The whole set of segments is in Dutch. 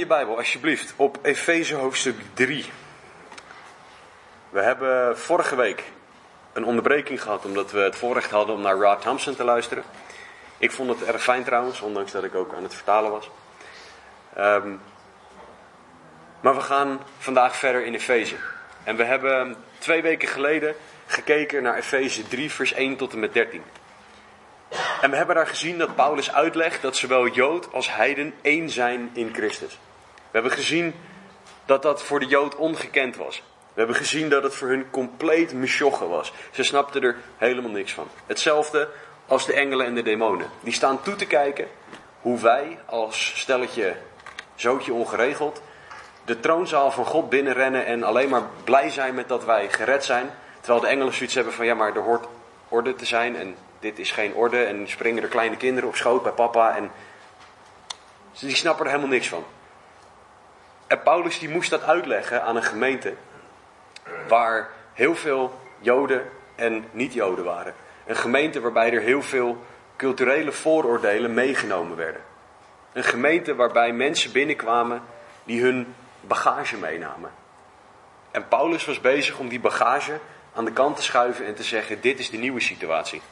je Bijbel alsjeblieft op Efeze hoofdstuk 3. We hebben vorige week een onderbreking gehad omdat we het voorrecht hadden om naar Rod Thompson te luisteren. Ik vond het erg fijn trouwens, ondanks dat ik ook aan het vertalen was. Ehm, maar we gaan vandaag verder in Efeze. En we hebben twee weken geleden gekeken naar Efeze 3, vers 1 tot en met 13. En we hebben daar gezien dat Paulus uitlegt dat zowel Jood als Heiden één zijn in Christus. We hebben gezien dat dat voor de Jood ongekend was. We hebben gezien dat het voor hun compleet misjochen was. Ze snapten er helemaal niks van. Hetzelfde als de engelen en de demonen. Die staan toe te kijken hoe wij als stelletje zootje ongeregeld de troonzaal van God binnenrennen en alleen maar blij zijn met dat wij gered zijn. Terwijl de engelen zoiets hebben van ja, maar er hoort orde te zijn en dit is geen orde. En springen er kleine kinderen op schoot bij papa en die snappen er helemaal niks van. En Paulus die moest dat uitleggen aan een gemeente waar heel veel Joden en niet-Joden waren. Een gemeente waarbij er heel veel culturele vooroordelen meegenomen werden. Een gemeente waarbij mensen binnenkwamen die hun bagage meenamen. En Paulus was bezig om die bagage aan de kant te schuiven en te zeggen: dit is de nieuwe situatie.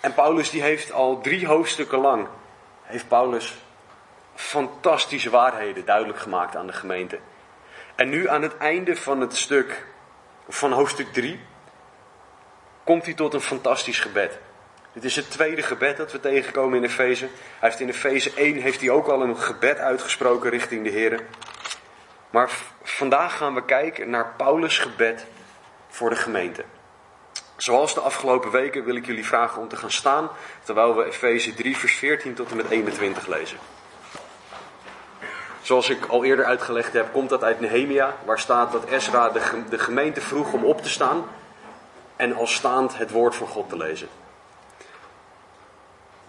En Paulus die heeft al drie hoofdstukken lang, heeft Paulus fantastische waarheden duidelijk gemaakt aan de gemeente. En nu aan het einde van het stuk, van hoofdstuk 3, komt hij tot een fantastisch gebed. Dit is het tweede gebed dat we tegenkomen in Efeze. Hij heeft in Efeze 1 heeft hij ook al een gebed uitgesproken richting de Heer. Maar vandaag gaan we kijken naar Paulus' gebed voor de gemeente. Zoals de afgelopen weken wil ik jullie vragen om te gaan staan terwijl we Efeze 3 vers 14 tot en met 21 lezen. Zoals ik al eerder uitgelegd heb, komt dat uit Nehemia, waar staat dat Ezra de, gemeente vroeg om op te staan en als staand het woord van God te lezen.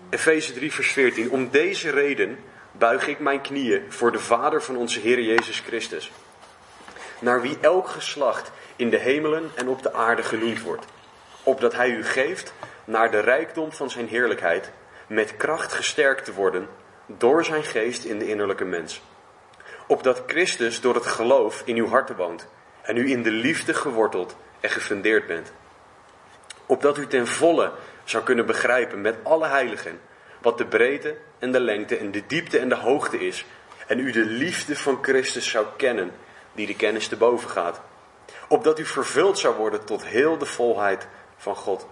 Efeze 3, vers 14. Om deze reden buig ik mijn knieën voor de Vader van onze Heer Jezus Christus, naar wie elk geslacht in de hemelen en op de aarde genoemd wordt, opdat Hij u geeft naar de rijkdom van Zijn heerlijkheid, met kracht gesterkt te worden door Zijn geest in de innerlijke mens. Opdat Christus door het geloof in uw harten woont en u in de liefde geworteld en gefundeerd bent. Opdat u ten volle zou kunnen begrijpen met alle heiligen wat de breedte en de lengte en de diepte en de hoogte is. En u de liefde van Christus zou kennen, die de kennis te boven gaat. Opdat u vervuld zou worden tot heel de volheid van God.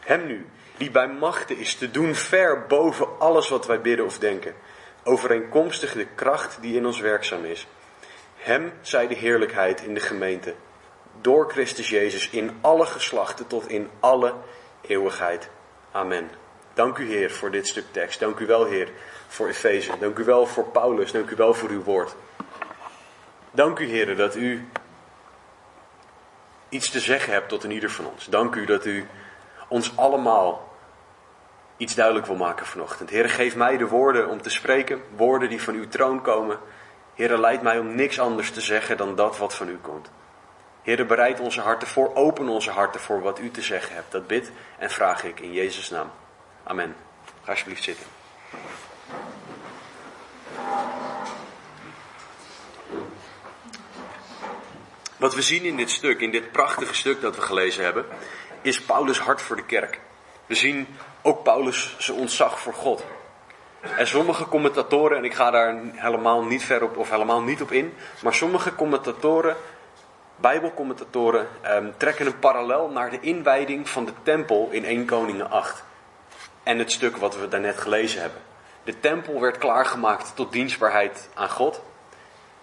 Hem nu, die bij machten is te doen ver boven alles wat wij bidden of denken. Overeenkomstig de kracht die in ons werkzaam is. Hem zij de heerlijkheid in de gemeente. Door Christus Jezus in alle geslachten tot in alle eeuwigheid. Amen. Dank u Heer voor dit stuk tekst. Dank u wel Heer voor Efeze. Dank u wel voor Paulus. Dank u wel voor uw woord. Dank u Heer dat u iets te zeggen hebt tot een ieder van ons. Dank u dat u ons allemaal iets duidelijk wil maken vanochtend. Heer, geef mij de woorden om te spreken, woorden die van uw troon komen. Heer, leid mij om niks anders te zeggen dan dat wat van u komt. Heer, bereid onze harten voor, open onze harten voor wat u te zeggen hebt. Dat bid en vraag ik in Jezus' naam. Amen. Ga alsjeblieft zitten. Wat we zien in dit stuk, in dit prachtige stuk dat we gelezen hebben, is Paulus' hart voor de kerk. We zien ook Paulus zijn ontzag voor God. En sommige commentatoren, en ik ga daar helemaal niet ver op of helemaal niet op in, maar sommige commentatoren Bijbelcommentatoren um, trekken een parallel naar de inwijding van de tempel in 1 Koningen 8. En het stuk wat we daarnet gelezen hebben. De tempel werd klaargemaakt tot dienstbaarheid aan God.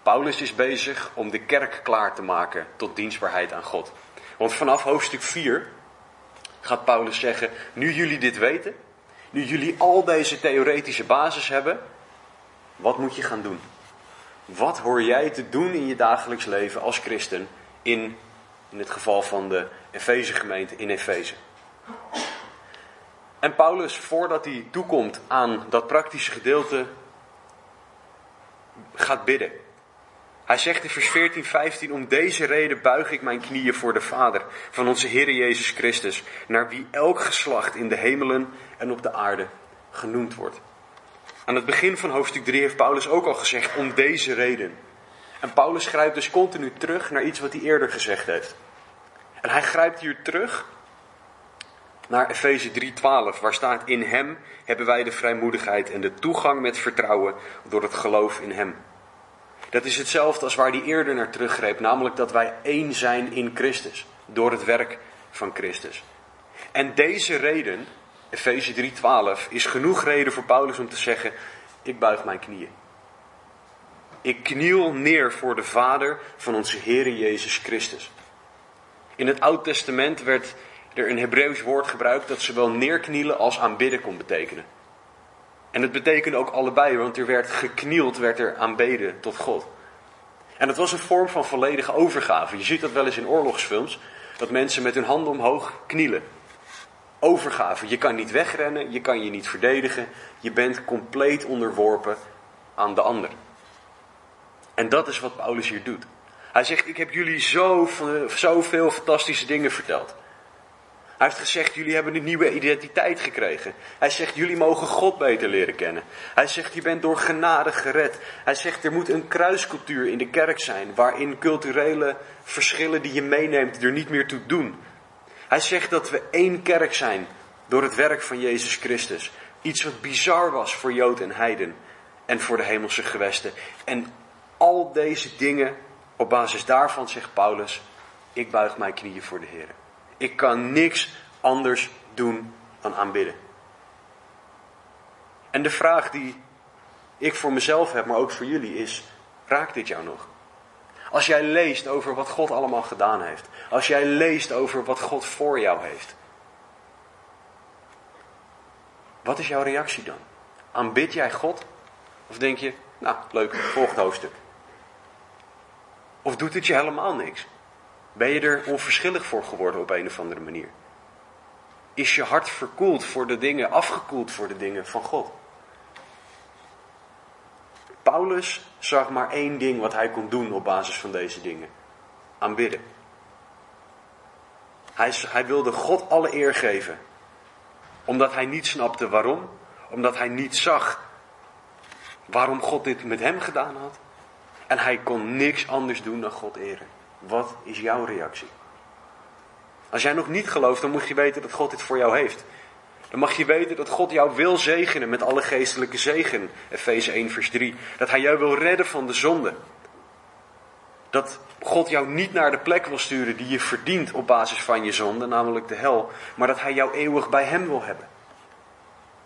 Paulus is bezig om de kerk klaar te maken tot dienstbaarheid aan God. Want vanaf hoofdstuk 4 gaat Paulus zeggen: Nu jullie dit weten, nu jullie al deze theoretische basis hebben, wat moet je gaan doen? Wat hoor jij te doen in je dagelijks leven als christen in, in het geval van de Efeze gemeente in Efeze. En Paulus, voordat hij toekomt aan dat praktische gedeelte, gaat bidden. Hij zegt in vers 14, 15, om deze reden buig ik mijn knieën voor de Vader van onze Heer Jezus Christus, naar wie elk geslacht in de hemelen en op de aarde genoemd wordt. Aan het begin van hoofdstuk 3 heeft Paulus ook al gezegd om deze reden. En Paulus grijpt dus continu terug naar iets wat hij eerder gezegd heeft. En hij grijpt hier terug naar Efeze 3:12, waar staat: In hem hebben wij de vrijmoedigheid en de toegang met vertrouwen door het geloof in hem. Dat is hetzelfde als waar hij eerder naar teruggreep, namelijk dat wij één zijn in Christus, door het werk van Christus. En deze reden, Efeze 3:12, is genoeg reden voor Paulus om te zeggen: ik buig mijn knieën. Ik kniel neer voor de Vader van onze Heer Jezus Christus. In het Oude Testament werd er een Hebreeuws woord gebruikt dat zowel neerknielen als aanbidden kon betekenen. En het betekende ook allebei, want er werd geknield, werd er aanbeden tot God. En het was een vorm van volledige overgave. Je ziet dat wel eens in oorlogsfilms, dat mensen met hun handen omhoog knielen. Overgave. Je kan niet wegrennen, je kan je niet verdedigen, je bent compleet onderworpen aan de ander. En dat is wat Paulus hier doet. Hij zegt: Ik heb jullie zo, zoveel fantastische dingen verteld. Hij heeft gezegd, jullie hebben een nieuwe identiteit gekregen. Hij zegt, jullie mogen God beter leren kennen. Hij zegt, je bent door genade gered. Hij zegt, er moet een kruiscultuur in de kerk zijn, waarin culturele verschillen die je meeneemt er niet meer toe doen. Hij zegt dat we één kerk zijn door het werk van Jezus Christus. Iets wat bizar was voor Jood en Heiden en voor de hemelse gewesten. En al deze dingen, op basis daarvan zegt Paulus, ik buig mijn knieën voor de Heer. Ik kan niks anders doen dan aanbidden. En de vraag die ik voor mezelf heb, maar ook voor jullie is: raakt dit jou nog? Als jij leest over wat God allemaal gedaan heeft. Als jij leest over wat God voor jou heeft. Wat is jouw reactie dan? Aanbid jij God? Of denk je, nou leuk, volgend hoofdstuk. Of doet het je helemaal niks? Ben je er onverschillig voor geworden op een of andere manier? Is je hart verkoeld voor de dingen, afgekoeld voor de dingen van God? Paulus zag maar één ding wat hij kon doen op basis van deze dingen: aanbidden. Hij, hij wilde God alle eer geven, omdat hij niet snapte waarom, omdat hij niet zag waarom God dit met hem gedaan had. En hij kon niks anders doen dan God eren. Wat is jouw reactie? Als jij nog niet gelooft, dan moet je weten dat God dit voor jou heeft. Dan mag je weten dat God jou wil zegenen met alle geestelijke zegen. Efeze 1, vers 3. Dat Hij jou wil redden van de zonde. Dat God jou niet naar de plek wil sturen die je verdient op basis van je zonde, namelijk de hel. Maar dat Hij jou eeuwig bij Hem wil hebben.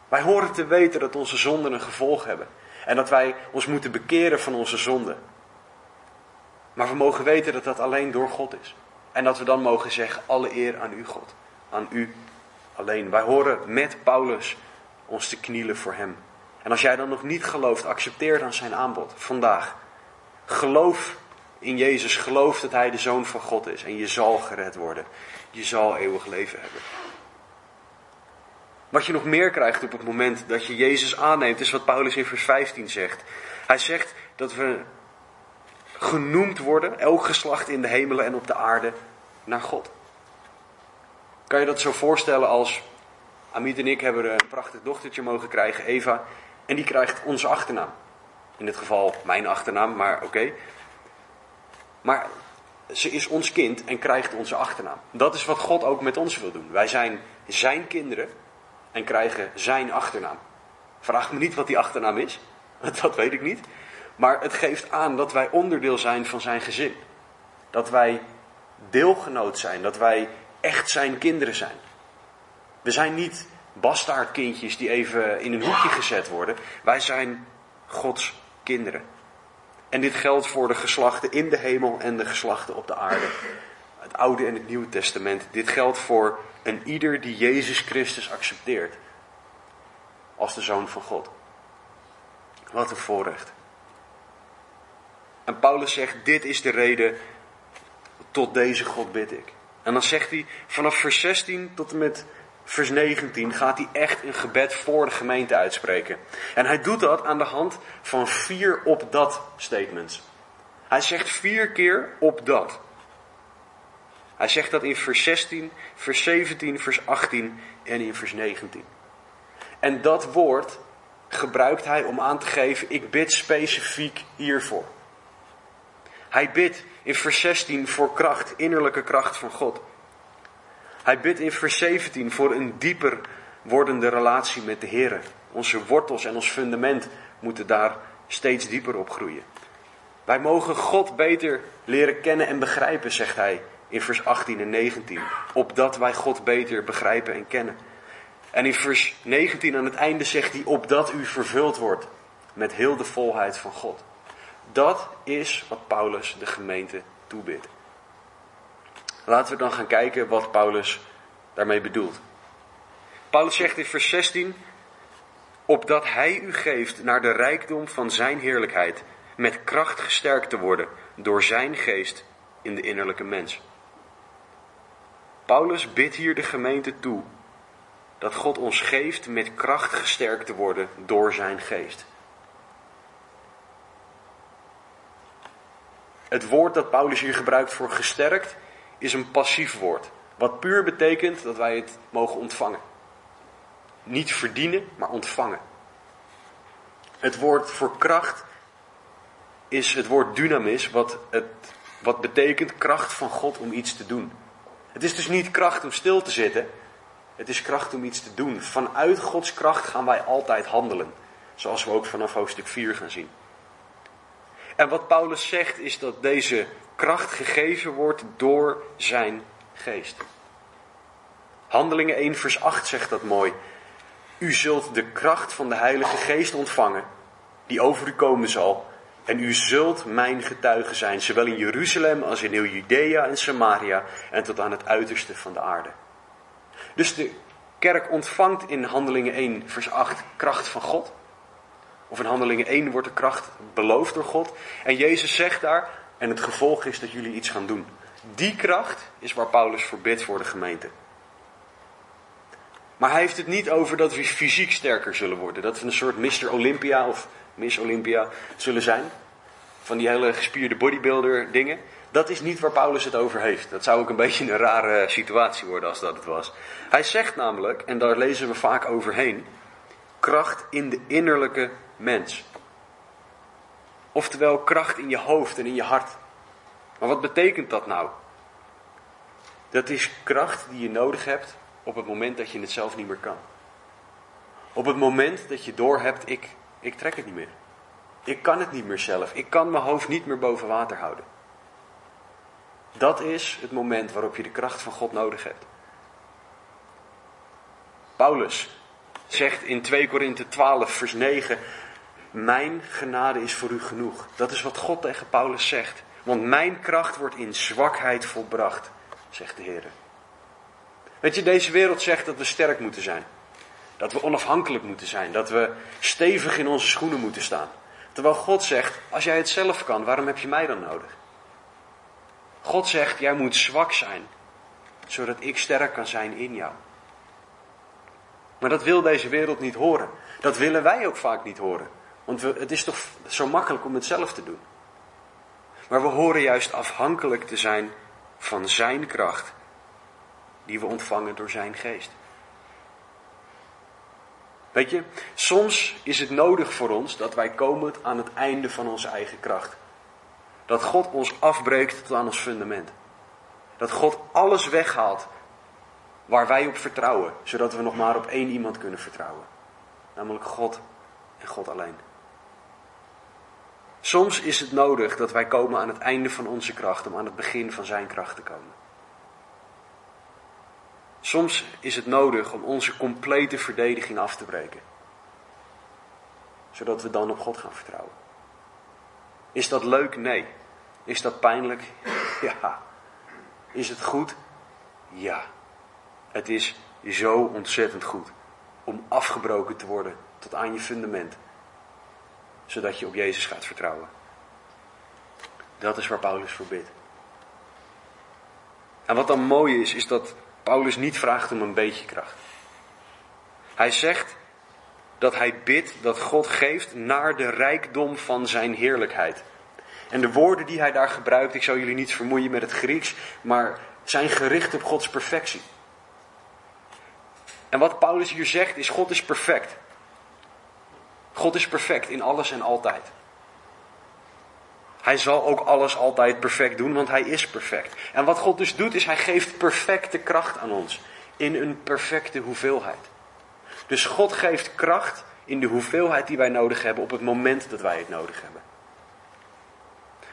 Wij horen te weten dat onze zonden een gevolg hebben. En dat wij ons moeten bekeren van onze zonden. Maar we mogen weten dat dat alleen door God is. En dat we dan mogen zeggen, alle eer aan u God. Aan u alleen. Wij horen met Paulus ons te knielen voor hem. En als jij dan nog niet gelooft, accepteer dan zijn aanbod vandaag. Geloof in Jezus, geloof dat Hij de Zoon van God is. En je zal gered worden. Je zal eeuwig leven hebben. Wat je nog meer krijgt op het moment dat je Jezus aanneemt, is wat Paulus in vers 15 zegt. Hij zegt dat we genoemd worden, elk geslacht in de hemelen en op de aarde, naar God. Kan je dat zo voorstellen als Amit en ik hebben een prachtig dochtertje mogen krijgen, Eva, en die krijgt onze achternaam. In dit geval mijn achternaam, maar oké. Maar ze is ons kind en krijgt onze achternaam. Dat is wat God ook met ons wil doen. Wij zijn zijn kinderen en krijgen zijn achternaam. Vraag me niet wat die achternaam is, dat weet ik niet. Maar het geeft aan dat wij onderdeel zijn van zijn gezin. Dat wij deelgenoot zijn, dat wij echt zijn kinderen zijn. We zijn niet bastaardkindjes die even in een hoekje gezet worden. Wij zijn Gods kinderen. En dit geldt voor de geslachten in de hemel en de geslachten op de aarde. Het Oude en het Nieuwe Testament. Dit geldt voor een ieder die Jezus Christus accepteert. Als de Zoon van God. Wat een voorrecht. En Paulus zegt, dit is de reden, tot deze God bid ik. En dan zegt hij, vanaf vers 16 tot en met vers 19 gaat hij echt een gebed voor de gemeente uitspreken. En hij doet dat aan de hand van vier op dat statements. Hij zegt vier keer op dat. Hij zegt dat in vers 16, vers 17, vers 18 en in vers 19. En dat woord gebruikt hij om aan te geven: ik bid specifiek hiervoor. Hij bidt in vers 16 voor kracht, innerlijke kracht van God. Hij bidt in vers 17 voor een dieper wordende relatie met de Heer. Onze wortels en ons fundament moeten daar steeds dieper op groeien. Wij mogen God beter leren kennen en begrijpen, zegt hij in vers 18 en 19. Opdat wij God beter begrijpen en kennen. En in vers 19 aan het einde zegt hij, opdat u vervuld wordt met heel de volheid van God. Dat is wat Paulus de gemeente toebidt. Laten we dan gaan kijken wat Paulus daarmee bedoelt. Paulus zegt in vers 16, opdat hij u geeft naar de rijkdom van zijn heerlijkheid, met kracht gesterkt te worden door zijn geest in de innerlijke mens. Paulus bidt hier de gemeente toe dat God ons geeft met kracht gesterkt te worden door zijn geest. Het woord dat Paulus hier gebruikt voor gesterkt is een passief woord. Wat puur betekent dat wij het mogen ontvangen. Niet verdienen, maar ontvangen. Het woord voor kracht is het woord dynamis, wat, het, wat betekent kracht van God om iets te doen. Het is dus niet kracht om stil te zitten, het is kracht om iets te doen. Vanuit Gods kracht gaan wij altijd handelen, zoals we ook vanaf hoofdstuk 4 gaan zien. En wat Paulus zegt is dat deze kracht gegeven wordt door zijn geest. Handelingen 1 vers 8 zegt dat mooi. U zult de kracht van de Heilige Geest ontvangen, die over u komen zal. En u zult mijn getuige zijn, zowel in Jeruzalem als in heel Judea en Samaria en tot aan het uiterste van de aarde. Dus de kerk ontvangt in Handelingen 1 vers 8 kracht van God. Of in Handelingen 1 wordt de kracht beloofd door God. En Jezus zegt daar, en het gevolg is dat jullie iets gaan doen. Die kracht is waar Paulus voor bidt voor de gemeente. Maar hij heeft het niet over dat we fysiek sterker zullen worden. Dat we een soort Mr. Olympia of Miss Olympia zullen zijn. Van die hele gespierde bodybuilder dingen. Dat is niet waar Paulus het over heeft. Dat zou ook een beetje een rare situatie worden als dat het was. Hij zegt namelijk, en daar lezen we vaak overheen, kracht in de innerlijke mens. Oftewel kracht in je hoofd en in je hart. Maar wat betekent dat nou? Dat is kracht die je nodig hebt op het moment dat je het zelf niet meer kan. Op het moment dat je doorhebt, ik, ik trek het niet meer. Ik kan het niet meer zelf. Ik kan mijn hoofd niet meer boven water houden. Dat is het moment waarop je de kracht van God nodig hebt. Paulus zegt in 2 Korinthe 12, vers 9: Mijn genade is voor u genoeg. Dat is wat God tegen Paulus zegt. Want mijn kracht wordt in zwakheid volbracht, zegt de Heer. Weet je, deze wereld zegt dat we sterk moeten zijn. Dat we onafhankelijk moeten zijn. Dat we stevig in onze schoenen moeten staan. Terwijl God zegt, als jij het zelf kan, waarom heb je mij dan nodig? God zegt, jij moet zwak zijn, zodat ik sterk kan zijn in jou. Maar dat wil deze wereld niet horen. Dat willen wij ook vaak niet horen. Want we, het is toch zo makkelijk om het zelf te doen. Maar we horen juist afhankelijk te zijn van Zijn kracht, die we ontvangen door Zijn geest. Weet je, soms is het nodig voor ons dat wij komen aan het einde van onze eigen kracht. Dat God ons afbreekt tot aan ons fundament. Dat God alles weghaalt waar wij op vertrouwen, zodat we nog maar op één iemand kunnen vertrouwen. Namelijk God en God alleen. Soms is het nodig dat wij komen aan het einde van onze kracht om aan het begin van Zijn kracht te komen. Soms is het nodig om onze complete verdediging af te breken, zodat we dan op God gaan vertrouwen. Is dat leuk? Nee. Is dat pijnlijk? Ja. Is het goed? Ja. Het is zo ontzettend goed om afgebroken te worden tot aan je fundament, zodat je op Jezus gaat vertrouwen. Dat is waar Paulus voor bidt. En wat dan mooi is, is dat Paulus niet vraagt om een beetje kracht. Hij zegt dat hij bidt dat God geeft naar de rijkdom van zijn heerlijkheid. En de woorden die hij daar gebruikt, ik zal jullie niet vermoeien met het Grieks, maar zijn gericht op Gods perfectie. En wat Paulus hier zegt is: God is perfect. God is perfect in alles en altijd. Hij zal ook alles altijd perfect doen, want hij is perfect. En wat God dus doet, is hij geeft perfecte kracht aan ons. In een perfecte hoeveelheid. Dus God geeft kracht in de hoeveelheid die wij nodig hebben op het moment dat wij het nodig hebben.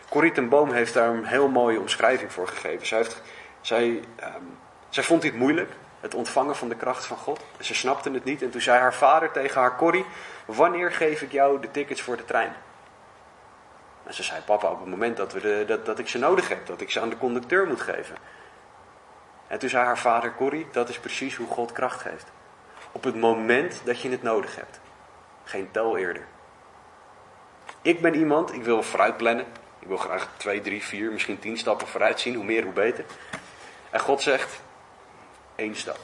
Corrie ten Boom heeft daar een heel mooie omschrijving voor gegeven. Zij, heeft, zij, um, zij vond dit moeilijk, het ontvangen van de kracht van God. En ze snapte het niet. En toen zei haar vader tegen haar, Corrie, wanneer geef ik jou de tickets voor de trein? En ze zei, papa, op het moment dat, we de, dat, dat ik ze nodig heb, dat ik ze aan de conducteur moet geven. En toen zei haar vader, Corrie, dat is precies hoe God kracht geeft. Op het moment dat je het nodig hebt. Geen tel eerder. Ik ben iemand, ik wil vooruit plannen. Ik wil graag twee, drie, vier, misschien tien stappen vooruit zien. Hoe meer, hoe beter. En God zegt, één stap.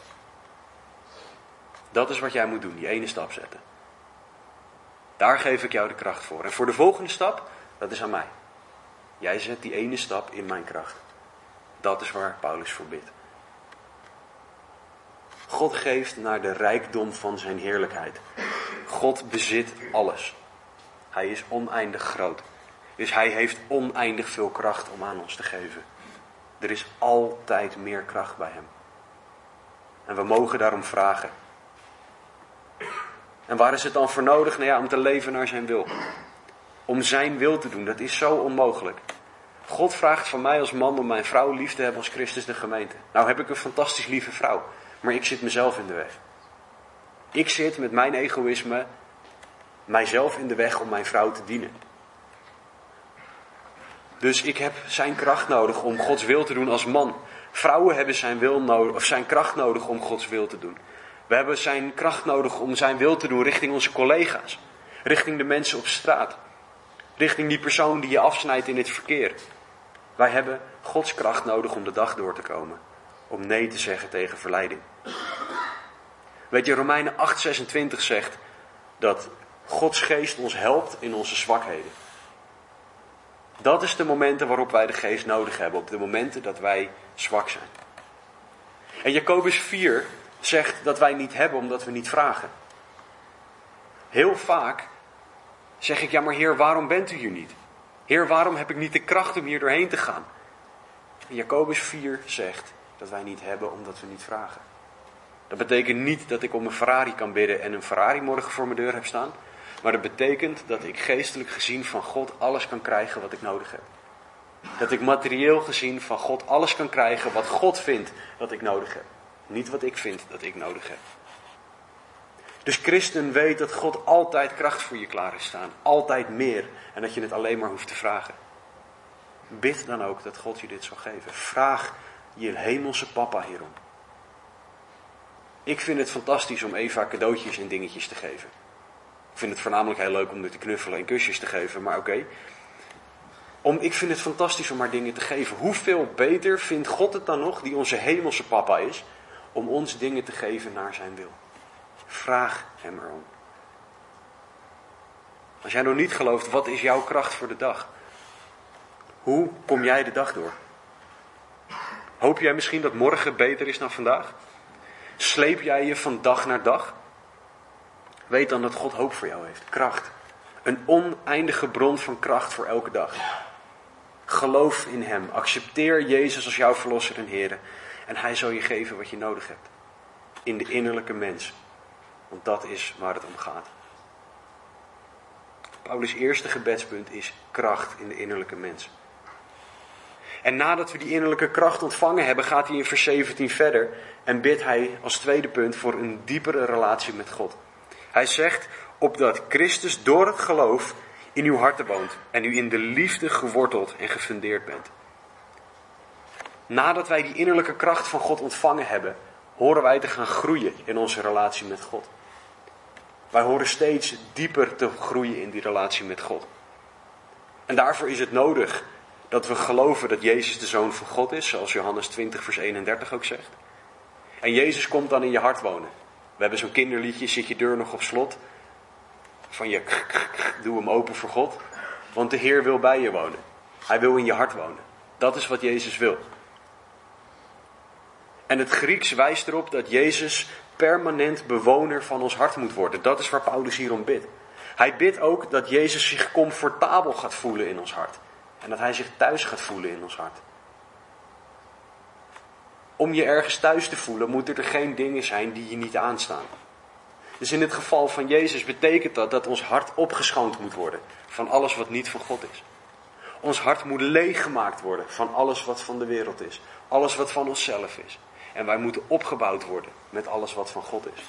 Dat is wat jij moet doen, die ene stap zetten. Daar geef ik jou de kracht voor. En voor de volgende stap, dat is aan mij. Jij zet die ene stap in mijn kracht. Dat is waar Paulus voor bidt. God geeft naar de rijkdom van zijn heerlijkheid. God bezit alles. Hij is oneindig groot. Dus hij heeft oneindig veel kracht om aan ons te geven. Er is altijd meer kracht bij hem. En we mogen daarom vragen. En waar is het dan voor nodig? Nou ja, om te leven naar zijn wil. Om zijn wil te doen, dat is zo onmogelijk. God vraagt van mij als man om mijn vrouw lief te hebben als Christus de gemeente. Nou heb ik een fantastisch lieve vrouw, maar ik zit mezelf in de weg. Ik zit met mijn egoïsme mijzelf in de weg om mijn vrouw te dienen. Dus ik heb zijn kracht nodig om Gods wil te doen als man. Vrouwen hebben zijn, wil of zijn kracht nodig om Gods wil te doen. We hebben zijn kracht nodig om zijn wil te doen richting onze collega's, richting de mensen op straat, richting die persoon die je afsnijdt in het verkeer. Wij hebben Gods kracht nodig om de dag door te komen, om nee te zeggen tegen verleiding. Weet je, Romeinen 8:26 zegt dat Gods geest ons helpt in onze zwakheden. Dat is de momenten waarop wij de geest nodig hebben, op de momenten dat wij zwak zijn. En Jacobus 4 zegt dat wij niet hebben omdat we niet vragen. Heel vaak zeg ik, ja maar Heer, waarom bent u hier niet? Heer, waarom heb ik niet de kracht om hier doorheen te gaan? Jacobus 4 zegt dat wij niet hebben omdat we niet vragen. Dat betekent niet dat ik om een Ferrari kan bidden en een Ferrari morgen voor mijn deur heb staan. Maar dat betekent dat ik geestelijk gezien van God alles kan krijgen wat ik nodig heb. Dat ik materieel gezien van God alles kan krijgen wat God vindt dat ik nodig heb. Niet wat ik vind dat ik nodig heb. Dus christen weet dat God altijd kracht voor je klaar is staan. Altijd meer. En dat je het alleen maar hoeft te vragen. Bid dan ook dat God je dit zal geven. Vraag je hemelse papa hierom. Ik vind het fantastisch om Eva cadeautjes en dingetjes te geven. Ik vind het voornamelijk heel leuk om er te knuffelen en kusjes te geven, maar oké. Om, ik vind het fantastisch om haar dingen te geven. Hoeveel beter vindt God het dan nog, die onze hemelse papa is, om ons dingen te geven naar zijn wil? Vraag hem erom. Als jij nog niet gelooft, wat is jouw kracht voor de dag? Hoe kom jij de dag door? Hoop jij misschien dat morgen beter is dan vandaag? Sleep jij je van dag naar dag? Weet dan dat God hoop voor jou heeft. Kracht. Een oneindige bron van kracht voor elke dag. Geloof in Hem. Accepteer Jezus als jouw verlosser en Heer. En Hij zal je geven wat je nodig hebt. In de innerlijke mens. Want dat is waar het om gaat. Paulus' eerste gebedspunt is kracht in de innerlijke mens. En nadat we die innerlijke kracht ontvangen hebben, gaat hij in vers 17 verder en bidt hij als tweede punt voor een diepere relatie met God. Hij zegt, opdat Christus door het geloof in uw harten woont en u in de liefde geworteld en gefundeerd bent. Nadat wij die innerlijke kracht van God ontvangen hebben, horen wij te gaan groeien in onze relatie met God. Wij horen steeds dieper te groeien in die relatie met God. En daarvoor is het nodig dat we geloven dat Jezus de Zoon van God is, zoals Johannes 20, vers 31 ook zegt. En Jezus komt dan in je hart wonen. We hebben zo'n kinderliedje, zit je deur nog op slot? Van je, doe hem open voor God. Want de Heer wil bij je wonen. Hij wil in je hart wonen. Dat is wat Jezus wil. En het Grieks wijst erop dat Jezus permanent bewoner van ons hart moet worden. Dat is waar Paulus hier om bidt. Hij bidt ook dat Jezus zich comfortabel gaat voelen in ons hart. En dat hij zich thuis gaat voelen in ons hart. Om je ergens thuis te voelen, moeten er geen dingen zijn die je niet aanstaan. Dus in het geval van Jezus betekent dat dat ons hart opgeschoond moet worden van alles wat niet van God is. Ons hart moet leeggemaakt worden van alles wat van de wereld is. Alles wat van onszelf is. En wij moeten opgebouwd worden met alles wat van God is.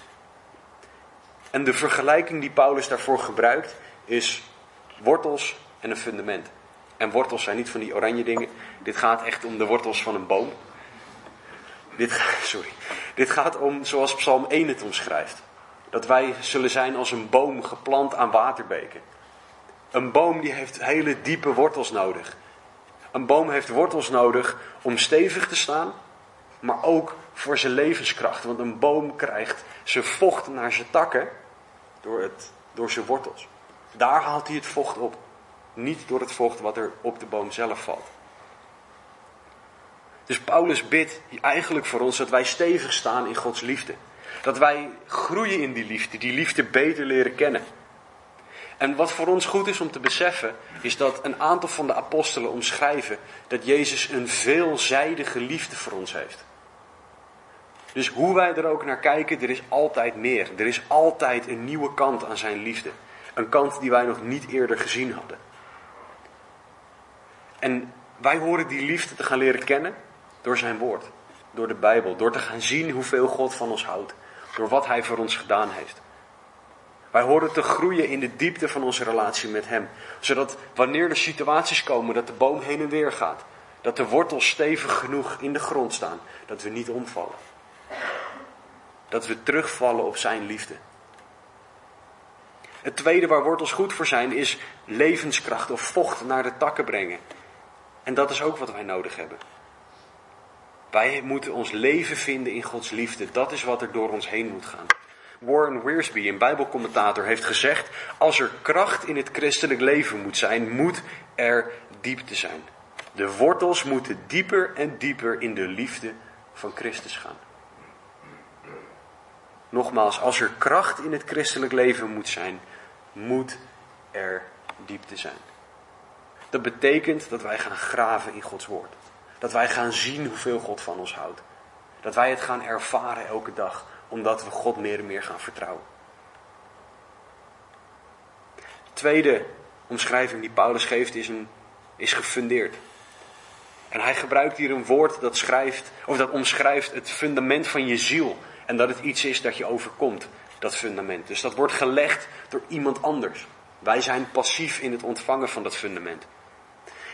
En de vergelijking die Paulus daarvoor gebruikt is wortels en een fundament. En wortels zijn niet van die oranje dingen. Dit gaat echt om de wortels van een boom. Dit, sorry. Dit gaat om, zoals Psalm 1 het omschrijft. Dat wij zullen zijn als een boom geplant aan waterbeken. Een boom die heeft hele diepe wortels nodig. Een boom heeft wortels nodig om stevig te staan, maar ook voor zijn levenskracht. Want een boom krijgt zijn vocht naar zijn takken door, het, door zijn wortels. Daar haalt hij het vocht op. Niet door het vocht wat er op de boom zelf valt. Dus Paulus bidt eigenlijk voor ons dat wij stevig staan in Gods liefde. Dat wij groeien in die liefde, die liefde beter leren kennen. En wat voor ons goed is om te beseffen, is dat een aantal van de apostelen omschrijven dat Jezus een veelzijdige liefde voor ons heeft. Dus hoe wij er ook naar kijken, er is altijd meer. Er is altijd een nieuwe kant aan zijn liefde. Een kant die wij nog niet eerder gezien hadden. En wij horen die liefde te gaan leren kennen door zijn woord, door de Bijbel, door te gaan zien hoeveel God van ons houdt, door wat hij voor ons gedaan heeft. Wij horen te groeien in de diepte van onze relatie met Hem. Zodat wanneer er situaties komen dat de boom heen en weer gaat, dat de wortels stevig genoeg in de grond staan, dat we niet omvallen. Dat we terugvallen op Zijn liefde. Het tweede waar wortels goed voor zijn is levenskracht of vocht naar de takken brengen. En dat is ook wat wij nodig hebben. Wij moeten ons leven vinden in Gods liefde. Dat is wat er door ons heen moet gaan. Warren Wiersbe, een Bijbelcommentator, heeft gezegd: Als er kracht in het christelijk leven moet zijn, moet er diepte zijn. De wortels moeten dieper en dieper in de liefde van Christus gaan. Nogmaals, als er kracht in het christelijk leven moet zijn, moet er diepte zijn. Dat betekent dat wij gaan graven in Gods woord. Dat wij gaan zien hoeveel God van ons houdt. Dat wij het gaan ervaren elke dag omdat we God meer en meer gaan vertrouwen. De tweede omschrijving die Paulus geeft is, een, is gefundeerd. En hij gebruikt hier een woord dat, schrijft, of dat omschrijft het fundament van je ziel. En dat het iets is dat je overkomt, dat fundament. Dus dat wordt gelegd door iemand anders. Wij zijn passief in het ontvangen van dat fundament.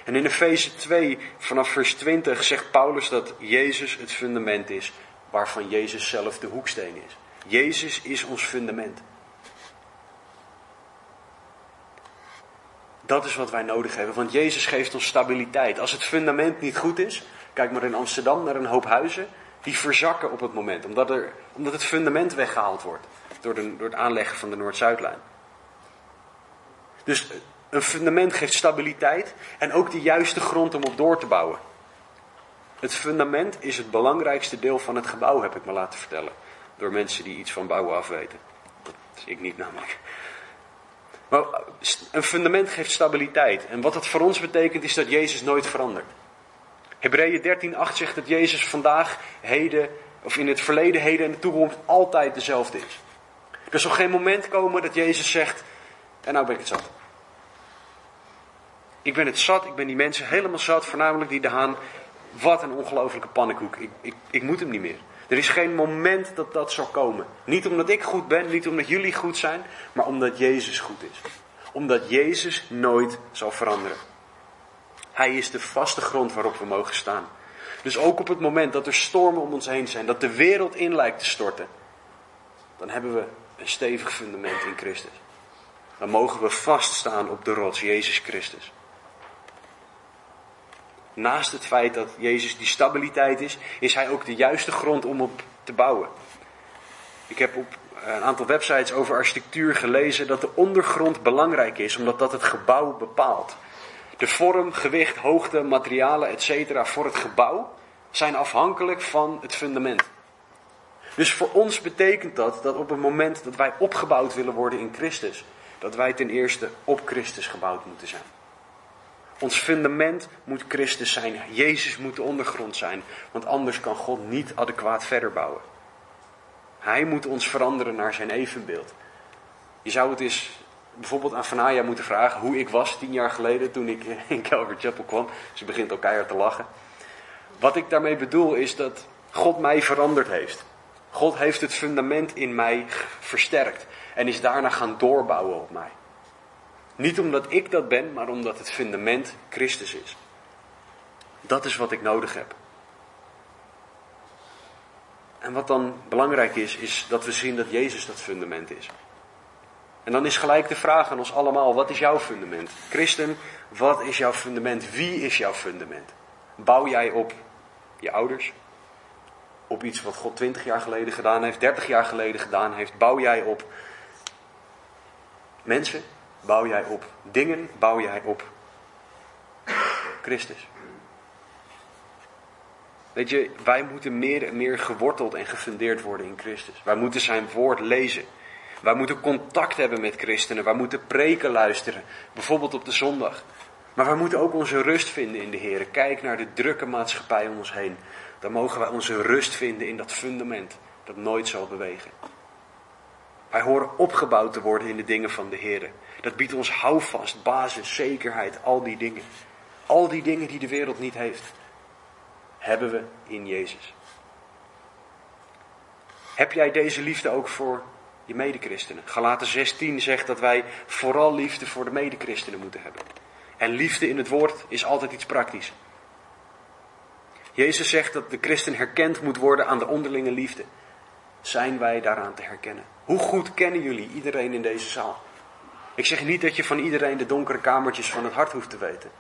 En in Efeze 2, vanaf vers 20, zegt Paulus dat Jezus het fundament is waarvan Jezus zelf de hoeksteen is. Jezus is ons fundament. Dat is wat wij nodig hebben, want Jezus geeft ons stabiliteit. Als het fundament niet goed is, kijk maar in Amsterdam naar een hoop huizen, die verzakken op het moment, omdat, er, omdat het fundament weggehaald wordt door, de, door het aanleggen van de Noord-Zuidlijn. Dus een fundament geeft stabiliteit en ook de juiste grond om op door te bouwen. Het fundament is het belangrijkste deel van het gebouw, heb ik me laten vertellen. Door mensen die iets van bouwen afweten. Dat is ik niet namelijk. Maar een fundament geeft stabiliteit. En wat dat voor ons betekent is dat Jezus nooit verandert. Hebreeën 13:8 zegt dat Jezus vandaag, heden, of in het verleden, heden en de toekomst altijd dezelfde is. Er zal geen moment komen dat Jezus zegt, en nou ben ik het zat. Ik ben het zat, ik ben die mensen helemaal zat, voornamelijk die de haan wat een ongelofelijke pannenkoek. Ik, ik, ik moet hem niet meer. Er is geen moment dat dat zal komen. Niet omdat ik goed ben, niet omdat jullie goed zijn, maar omdat Jezus goed is. Omdat Jezus nooit zal veranderen. Hij is de vaste grond waarop we mogen staan. Dus ook op het moment dat er stormen om ons heen zijn, dat de wereld in lijkt te storten, dan hebben we een stevig fundament in Christus. Dan mogen we vaststaan op de rots, Jezus Christus. Naast het feit dat Jezus die stabiliteit is, is hij ook de juiste grond om op te bouwen. Ik heb op een aantal websites over architectuur gelezen dat de ondergrond belangrijk is, omdat dat het gebouw bepaalt. De vorm, gewicht, hoogte, materialen, etc. voor het gebouw zijn afhankelijk van het fundament. Dus voor ons betekent dat dat op het moment dat wij opgebouwd willen worden in Christus, dat wij ten eerste op Christus gebouwd moeten zijn. Ons fundament moet Christus zijn. Jezus moet de ondergrond zijn. Want anders kan God niet adequaat verder bouwen. Hij moet ons veranderen naar zijn evenbeeld. Je zou het eens bijvoorbeeld aan Fanaya moeten vragen hoe ik was tien jaar geleden toen ik in Calvary Chapel kwam. Ze begint al keihard te lachen. Wat ik daarmee bedoel is dat God mij veranderd heeft. God heeft het fundament in mij versterkt en is daarna gaan doorbouwen op mij. Niet omdat ik dat ben, maar omdat het fundament Christus is. Dat is wat ik nodig heb. En wat dan belangrijk is, is dat we zien dat Jezus dat fundament is. En dan is gelijk de vraag aan ons allemaal: wat is jouw fundament? Christen, wat is jouw fundament? Wie is jouw fundament? Bouw jij op je ouders? Op iets wat God 20 jaar geleden gedaan heeft, 30 jaar geleden gedaan heeft? Bouw jij op mensen? Bouw jij op dingen? Bouw jij op Christus? Weet je, wij moeten meer en meer geworteld en gefundeerd worden in Christus. Wij moeten zijn woord lezen. Wij moeten contact hebben met christenen. Wij moeten preken luisteren. Bijvoorbeeld op de zondag. Maar wij moeten ook onze rust vinden in de Heer. Kijk naar de drukke maatschappij om ons heen. Dan mogen wij onze rust vinden in dat fundament dat nooit zal bewegen. Wij horen opgebouwd te worden in de dingen van de Heer. Dat biedt ons houvast, basis, zekerheid, al die dingen. Al die dingen die de wereld niet heeft, hebben we in Jezus. Heb jij deze liefde ook voor je medechristenen? Galaten 16 zegt dat wij vooral liefde voor de medechristenen moeten hebben. En liefde in het woord is altijd iets praktisch. Jezus zegt dat de christen herkend moet worden aan de onderlinge liefde. Zijn wij daaraan te herkennen? Hoe goed kennen jullie iedereen in deze zaal? Ik zeg niet dat je van iedereen de donkere kamertjes van het hart hoeft te weten.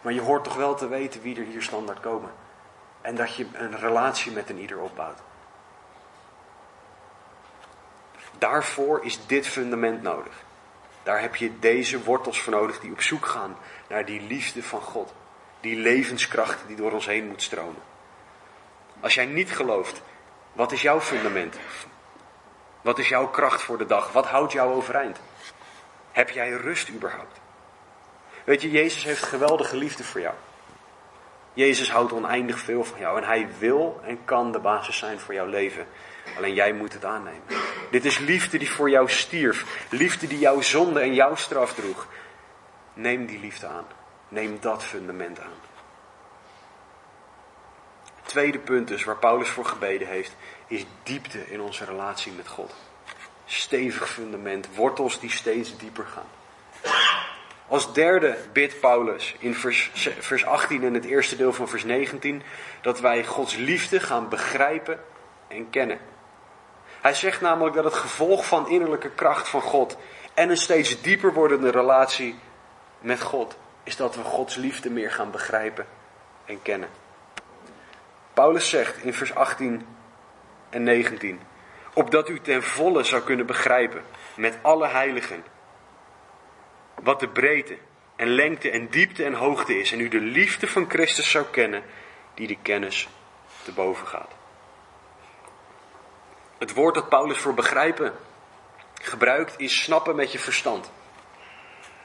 Maar je hoort toch wel te weten wie er hier standaard komen. En dat je een relatie met een ieder opbouwt. Daarvoor is dit fundament nodig. Daar heb je deze wortels voor nodig die op zoek gaan naar die liefde van God. Die levenskracht die door ons heen moet stromen. Als jij niet gelooft, wat is jouw fundament? Wat is jouw kracht voor de dag? Wat houdt jou overeind? Heb jij rust überhaupt? Weet je, Jezus heeft geweldige liefde voor jou. Jezus houdt oneindig veel van jou en hij wil en kan de basis zijn voor jouw leven. Alleen jij moet het aannemen. Dit is liefde die voor jou stierf. Liefde die jouw zonde en jouw straf droeg. Neem die liefde aan. Neem dat fundament aan. Tweede punt dus waar Paulus voor gebeden heeft, is diepte in onze relatie met God. Stevig fundament, wortels die steeds dieper gaan. Als derde bidt Paulus in vers, vers 18 en het eerste deel van vers 19 dat wij Gods liefde gaan begrijpen en kennen. Hij zegt namelijk dat het gevolg van innerlijke kracht van God en een steeds dieper wordende relatie met God is dat we Gods liefde meer gaan begrijpen en kennen. Paulus zegt in vers 18 en 19: Opdat u ten volle zou kunnen begrijpen met alle heiligen wat de breedte en lengte en diepte en hoogte is en u de liefde van Christus zou kennen die de kennis te boven gaat. Het woord dat Paulus voor begrijpen gebruikt is snappen met je verstand.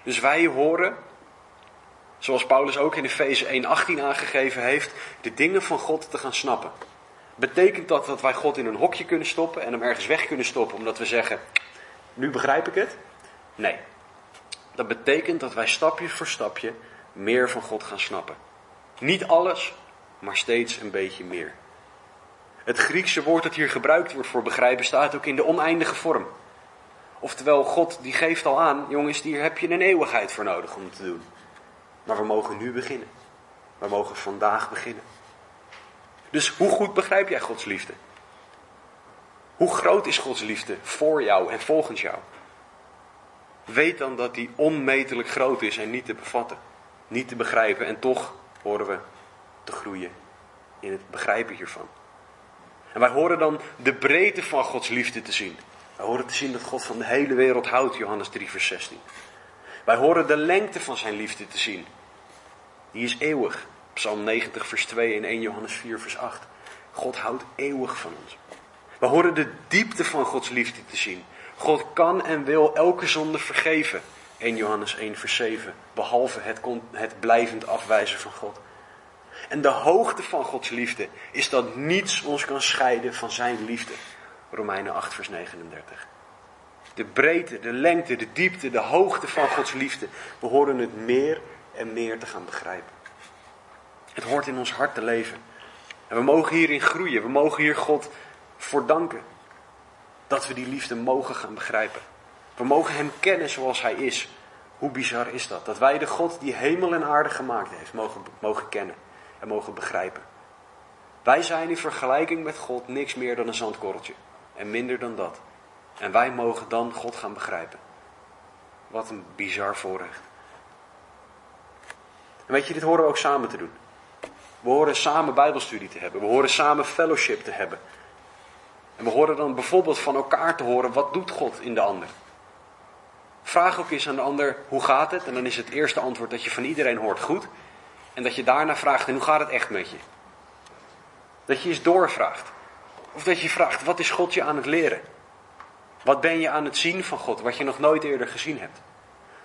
Dus wij horen, zoals Paulus ook in Efeze 1:18 aangegeven heeft, de dingen van God te gaan snappen. Betekent dat dat wij God in een hokje kunnen stoppen en hem ergens weg kunnen stoppen omdat we zeggen, nu begrijp ik het? Nee. Dat betekent dat wij stapje voor stapje meer van God gaan snappen. Niet alles, maar steeds een beetje meer. Het Griekse woord dat hier gebruikt wordt voor begrijpen staat ook in de oneindige vorm. Oftewel, God die geeft al aan, jongens, hier heb je een eeuwigheid voor nodig om te doen. Maar we mogen nu beginnen. We mogen vandaag beginnen. Dus hoe goed begrijp jij Gods liefde? Hoe groot is Gods liefde voor jou en volgens jou? Weet dan dat die onmetelijk groot is en niet te bevatten, niet te begrijpen. En toch horen we te groeien in het begrijpen hiervan. En wij horen dan de breedte van Gods liefde te zien. Wij horen te zien dat God van de hele wereld houdt, Johannes 3, vers 16. Wij horen de lengte van zijn liefde te zien. Die is eeuwig. Psalm 90, vers 2 en 1 Johannes 4, vers 8. God houdt eeuwig van ons. We horen de diepte van Gods liefde te zien. God kan en wil elke zonde vergeven. 1 Johannes 1 vers 7. Behalve het, het blijvend afwijzen van God. En de hoogte van Gods liefde is dat niets ons kan scheiden van zijn liefde. Romeinen 8 vers 39. De breedte, de lengte, de diepte, de hoogte van Gods liefde. We horen het meer en meer te gaan begrijpen. Het hoort in ons hart te leven. En we mogen hierin groeien. We mogen hier God voor danken. Dat we die liefde mogen gaan begrijpen. We mogen Hem kennen zoals Hij is. Hoe bizar is dat? Dat wij de God die hemel en aarde gemaakt heeft, mogen, mogen kennen en mogen begrijpen. Wij zijn in vergelijking met God niks meer dan een zandkorreltje. En minder dan dat. En wij mogen dan God gaan begrijpen. Wat een bizar voorrecht. En weet je, dit horen we ook samen te doen. We horen samen Bijbelstudie te hebben. We horen samen fellowship te hebben. En we horen dan bijvoorbeeld van elkaar te horen, wat doet God in de ander? Vraag ook eens aan de ander, hoe gaat het? En dan is het eerste antwoord dat je van iedereen hoort, goed. En dat je daarna vraagt, en hoe gaat het echt met je? Dat je eens doorvraagt. Of dat je vraagt, wat is God je aan het leren? Wat ben je aan het zien van God, wat je nog nooit eerder gezien hebt?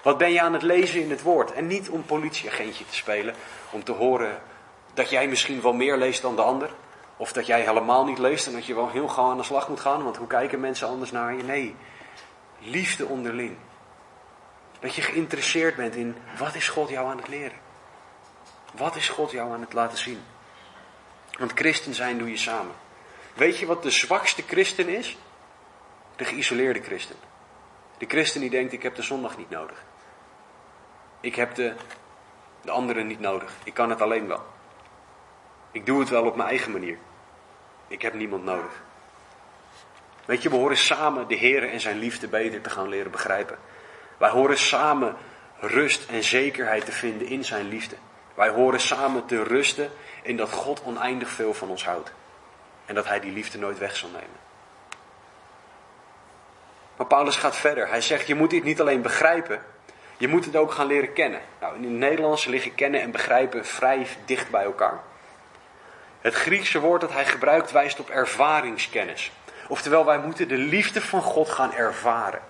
Wat ben je aan het lezen in het woord? En niet om politieagentje te spelen, om te horen dat jij misschien wel meer leest dan de ander. Of dat jij helemaal niet leest en dat je wel heel gauw aan de slag moet gaan, want hoe kijken mensen anders naar je? Nee, liefde onderling. Dat je geïnteresseerd bent in wat is God jou aan het leren? Wat is God jou aan het laten zien? Want christen zijn doe je samen. Weet je wat de zwakste christen is? De geïsoleerde christen. De christen die denkt, ik heb de zondag niet nodig. Ik heb de, de anderen niet nodig. Ik kan het alleen wel. Ik doe het wel op mijn eigen manier. Ik heb niemand nodig. Weet je, we horen samen de Heer en zijn liefde beter te gaan leren begrijpen. Wij horen samen rust en zekerheid te vinden in zijn liefde. Wij horen samen te rusten in dat God oneindig veel van ons houdt. En dat hij die liefde nooit weg zal nemen. Maar Paulus gaat verder. Hij zegt, je moet dit niet alleen begrijpen, je moet het ook gaan leren kennen. Nou, in het Nederlands liggen kennen en begrijpen vrij dicht bij elkaar. Het Griekse woord dat hij gebruikt wijst op ervaringskennis. Oftewel, wij moeten de liefde van God gaan ervaren.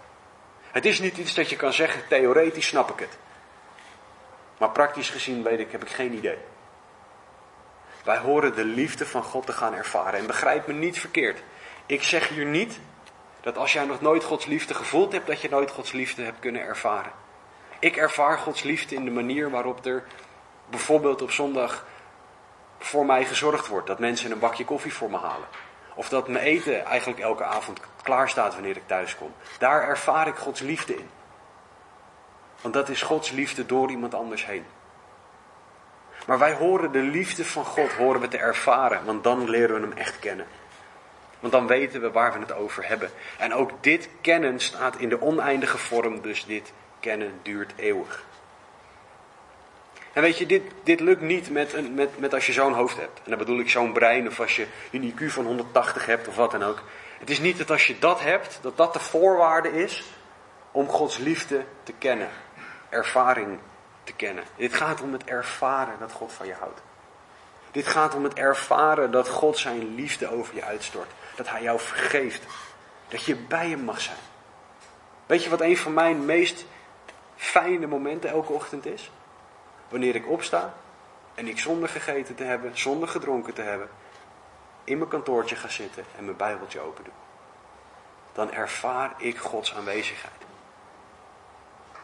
Het is niet iets dat je kan zeggen, theoretisch snap ik het. Maar praktisch gezien weet ik, heb ik geen idee. Wij horen de liefde van God te gaan ervaren. En begrijp me niet verkeerd. Ik zeg hier niet dat als jij nog nooit Gods liefde gevoeld hebt, dat je nooit Gods liefde hebt kunnen ervaren. Ik ervaar Gods liefde in de manier waarop er bijvoorbeeld op zondag voor mij gezorgd wordt. Dat mensen een bakje koffie voor me halen. Of dat mijn eten eigenlijk elke avond klaar staat wanneer ik thuis kom. Daar ervaar ik Gods liefde in. Want dat is Gods liefde door iemand anders heen. Maar wij horen de liefde van God horen we te ervaren, want dan leren we hem echt kennen. Want dan weten we waar we het over hebben. En ook dit kennen staat in de oneindige vorm, dus dit kennen duurt eeuwig. En weet je, dit, dit lukt niet met, een, met, met als je zo'n hoofd hebt. En dan bedoel ik zo'n brein of als je een IQ van 180 hebt of wat dan ook. Het is niet dat als je dat hebt, dat dat de voorwaarde is om Gods liefde te kennen. Ervaring te kennen. Dit gaat om het ervaren dat God van je houdt. Dit gaat om het ervaren dat God zijn liefde over je uitstort. Dat hij jou vergeeft. Dat je bij hem mag zijn. Weet je wat een van mijn meest fijne momenten elke ochtend is? Wanneer ik opsta en ik zonder gegeten te hebben, zonder gedronken te hebben, in mijn kantoortje ga zitten en mijn Bijbeltje open doe. Dan ervaar ik Gods aanwezigheid.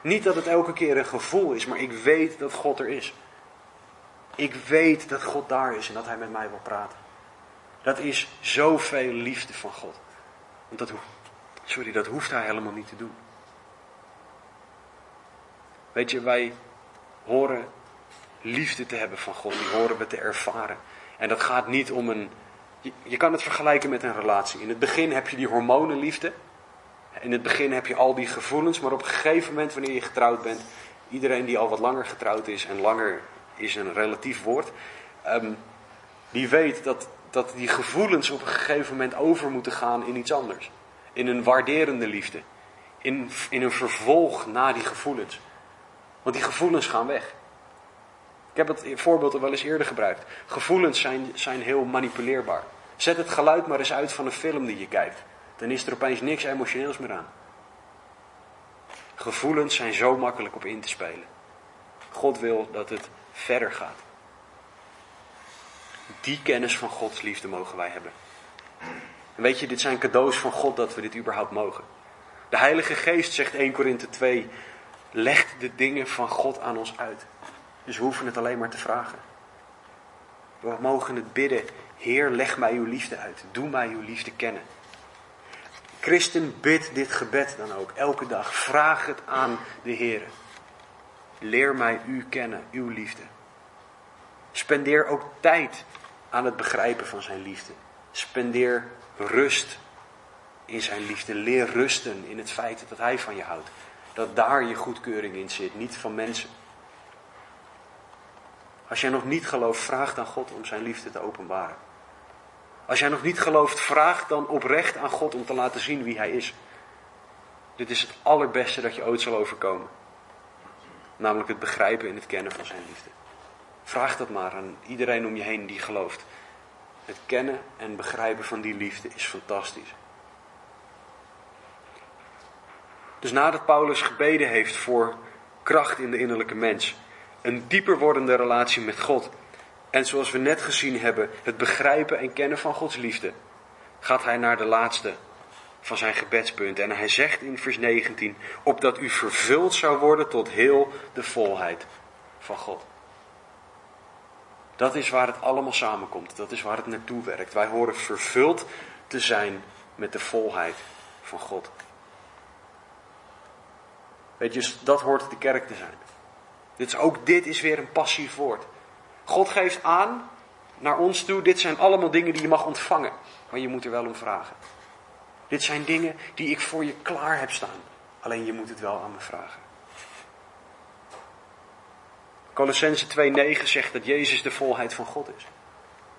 Niet dat het elke keer een gevoel is, maar ik weet dat God er is. Ik weet dat God daar is en dat Hij met mij wil praten. Dat is zoveel liefde van God. Want dat, sorry, dat hoeft Hij helemaal niet te doen. Weet je, wij horen liefde te hebben van God. Die horen we te ervaren. En dat gaat niet om een. Je, je kan het vergelijken met een relatie. In het begin heb je die hormonenliefde. In het begin heb je al die gevoelens, maar op een gegeven moment, wanneer je getrouwd bent, iedereen die al wat langer getrouwd is, en langer is een relatief woord, um, die weet dat, dat die gevoelens op een gegeven moment over moeten gaan in iets anders. In een waarderende liefde. In, in een vervolg na die gevoelens. Want die gevoelens gaan weg. Ik heb het voorbeeld al wel eens eerder gebruikt. Gevoelens zijn, zijn heel manipuleerbaar. Zet het geluid maar eens uit van een film die je kijkt. Dan is er opeens niks emotioneels meer aan. Gevoelens zijn zo makkelijk op in te spelen. God wil dat het verder gaat. Die kennis van Gods liefde mogen wij hebben. En weet je, dit zijn cadeaus van God dat we dit überhaupt mogen. De Heilige Geest, zegt 1 Korinthe 2, legt de dingen van God aan ons uit. Dus we hoeven het alleen maar te vragen. We mogen het bidden. Heer, leg mij uw liefde uit. Doe mij uw liefde kennen. Christen, bid dit gebed dan ook elke dag. Vraag het aan de Heer. Leer mij u kennen, uw liefde. Spendeer ook tijd aan het begrijpen van zijn liefde. Spendeer rust in zijn liefde. Leer rusten in het feit dat hij van je houdt. Dat daar je goedkeuring in zit, niet van mensen. Als jij nog niet gelooft, vraag dan God om zijn liefde te openbaren. Als jij nog niet gelooft, vraag dan oprecht aan God om te laten zien wie Hij is. Dit is het allerbeste dat je ooit zal overkomen. Namelijk het begrijpen en het kennen van Zijn liefde. Vraag dat maar aan iedereen om je heen die gelooft. Het kennen en begrijpen van die liefde is fantastisch. Dus nadat Paulus gebeden heeft voor kracht in de innerlijke mens, een dieper wordende relatie met God, en zoals we net gezien hebben, het begrijpen en kennen van Gods liefde, gaat hij naar de laatste van zijn gebedspunten. En hij zegt in vers 19, opdat u vervuld zou worden tot heel de volheid van God. Dat is waar het allemaal samenkomt. Dat is waar het naartoe werkt. Wij horen vervuld te zijn met de volheid van God. Weet je, dat hoort de kerk te zijn. Dit is, ook dit is weer een passief woord. God geeft aan naar ons toe, dit zijn allemaal dingen die je mag ontvangen, maar je moet er wel om vragen. Dit zijn dingen die ik voor je klaar heb staan, alleen je moet het wel aan me vragen. Colossense 2:9 zegt dat Jezus de volheid van God is.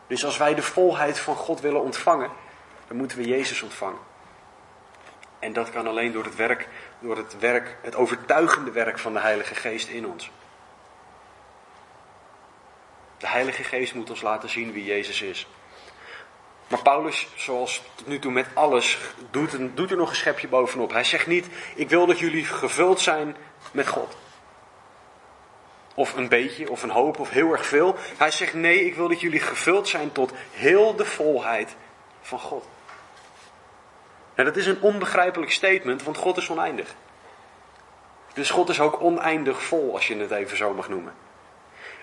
Dus als wij de volheid van God willen ontvangen, dan moeten we Jezus ontvangen. En dat kan alleen door het werk, door het werk, het overtuigende werk van de Heilige Geest in ons. De Heilige Geest moet ons laten zien wie Jezus is. Maar Paulus, zoals tot nu toe met alles, doet, een, doet er nog een schepje bovenop. Hij zegt niet, ik wil dat jullie gevuld zijn met God. Of een beetje, of een hoop, of heel erg veel. Hij zegt, nee, ik wil dat jullie gevuld zijn tot heel de volheid van God. En dat is een onbegrijpelijk statement, want God is oneindig. Dus God is ook oneindig vol, als je het even zo mag noemen.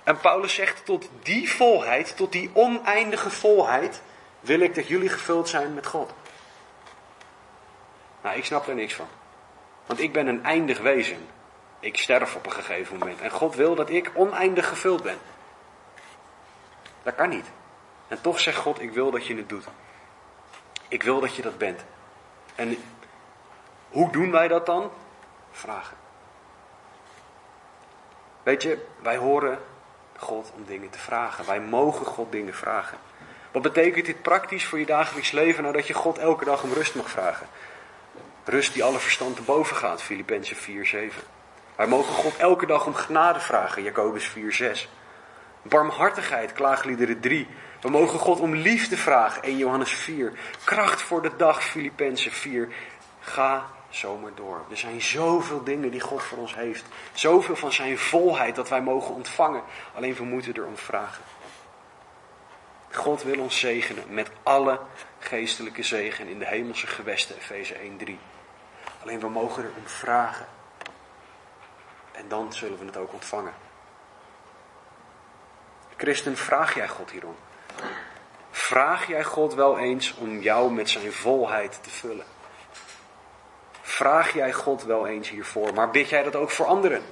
En Paulus zegt, tot die volheid, tot die oneindige volheid, wil ik dat jullie gevuld zijn met God. Nou, ik snap er niks van. Want ik ben een eindig wezen. Ik sterf op een gegeven moment. En God wil dat ik oneindig gevuld ben. Dat kan niet. En toch zegt God, ik wil dat je het doet. Ik wil dat je dat bent. En hoe doen wij dat dan? Vragen. Weet je, wij horen God om dingen te vragen. Wij mogen God dingen vragen. Wat betekent dit praktisch voor je dagelijks leven? Nou dat je God elke dag om rust mag vragen. Rust die alle verstand te boven gaat, Filippenzen 4, 7. Wij mogen God elke dag om genade vragen, Jacobus 4, 6. Barmhartigheid, klaagliederen 3. We mogen God om liefde vragen, 1 Johannes 4. Kracht voor de dag, Filippenzen 4. Ga zomaar door. Er zijn zoveel dingen die God voor ons heeft. Zoveel van zijn volheid dat wij mogen ontvangen. Alleen we moeten erom vragen. God wil ons zegenen met alle geestelijke zegen in de hemelse gewesten, Efeze 1:3. Alleen we mogen erom vragen. En dan zullen we het ook ontvangen. Christen, vraag jij God hierom? Vraag jij God wel eens om jou met zijn volheid te vullen? Vraag jij God wel eens hiervoor, maar bid jij dat ook voor anderen?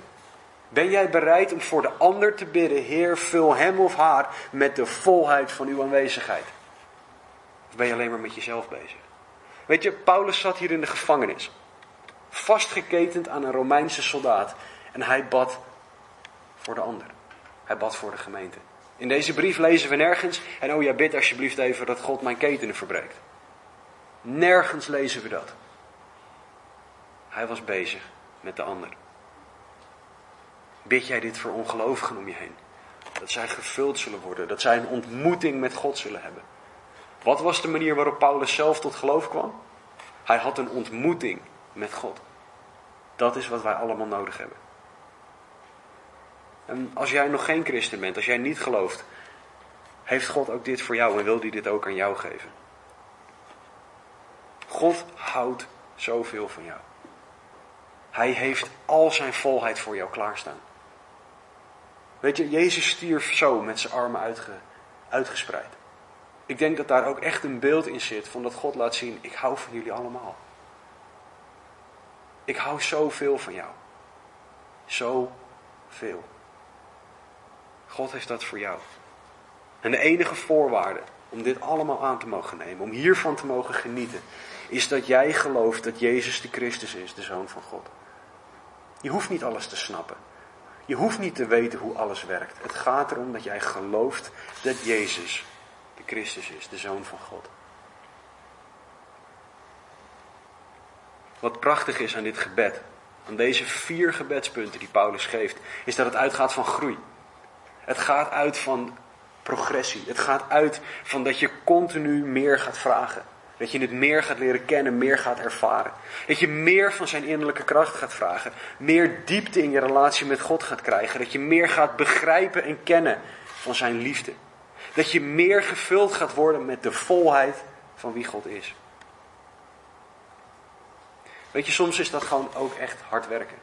Ben jij bereid om voor de ander te bidden, Heer, vul hem of haar met de volheid van uw aanwezigheid? Of ben je alleen maar met jezelf bezig? Weet je, Paulus zat hier in de gevangenis, vastgeketend aan een Romeinse soldaat, en hij bad voor de ander. Hij bad voor de gemeente. In deze brief lezen we nergens, en oh ja, bid alsjeblieft even dat God mijn ketenen verbreekt. Nergens lezen we dat. Hij was bezig met de ander. Bid jij dit voor ongelovigen om je heen? Dat zij gevuld zullen worden, dat zij een ontmoeting met God zullen hebben. Wat was de manier waarop Paulus zelf tot geloof kwam? Hij had een ontmoeting met God. Dat is wat wij allemaal nodig hebben. En als jij nog geen christen bent, als jij niet gelooft, heeft God ook dit voor jou en wil hij dit ook aan jou geven. God houdt zoveel van jou. Hij heeft al zijn volheid voor jou klaarstaan. Weet je, Jezus stierf zo met zijn armen uitge, uitgespreid. Ik denk dat daar ook echt een beeld in zit van dat God laat zien, ik hou van jullie allemaal. Ik hou zoveel van jou. Zoveel. God heeft dat voor jou. En de enige voorwaarde om dit allemaal aan te mogen nemen, om hiervan te mogen genieten, is dat jij gelooft dat Jezus de Christus is, de Zoon van God. Je hoeft niet alles te snappen. Je hoeft niet te weten hoe alles werkt. Het gaat erom dat jij gelooft dat Jezus de Christus is, de Zoon van God. Wat prachtig is aan dit gebed, aan deze vier gebedspunten die Paulus geeft, is dat het uitgaat van groei. Het gaat uit van progressie. Het gaat uit van dat je continu meer gaat vragen. Dat je het meer gaat leren kennen, meer gaat ervaren. Dat je meer van zijn innerlijke kracht gaat vragen. Meer diepte in je relatie met God gaat krijgen. Dat je meer gaat begrijpen en kennen van zijn liefde. Dat je meer gevuld gaat worden met de volheid van wie God is. Weet je, soms is dat gewoon ook echt hard werken.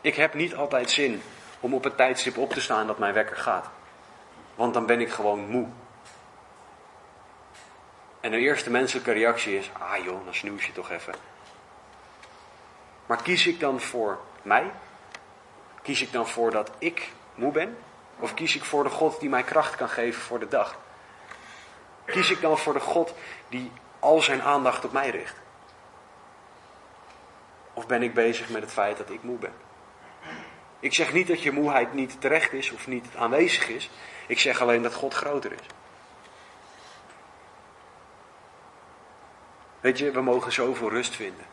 Ik heb niet altijd zin om op het tijdstip op te staan dat mijn wekker gaat. Want dan ben ik gewoon moe. En de eerste menselijke reactie is: ah joh, dan snoes je toch even. Maar kies ik dan voor mij? Kies ik dan voor dat ik moe ben? Of kies ik voor de God die mij kracht kan geven voor de dag? Kies ik dan voor de God die al zijn aandacht op mij richt? Of ben ik bezig met het feit dat ik moe ben? Ik zeg niet dat je moeheid niet terecht is of niet aanwezig is. Ik zeg alleen dat God groter is. Weet je, we mogen zoveel rust vinden.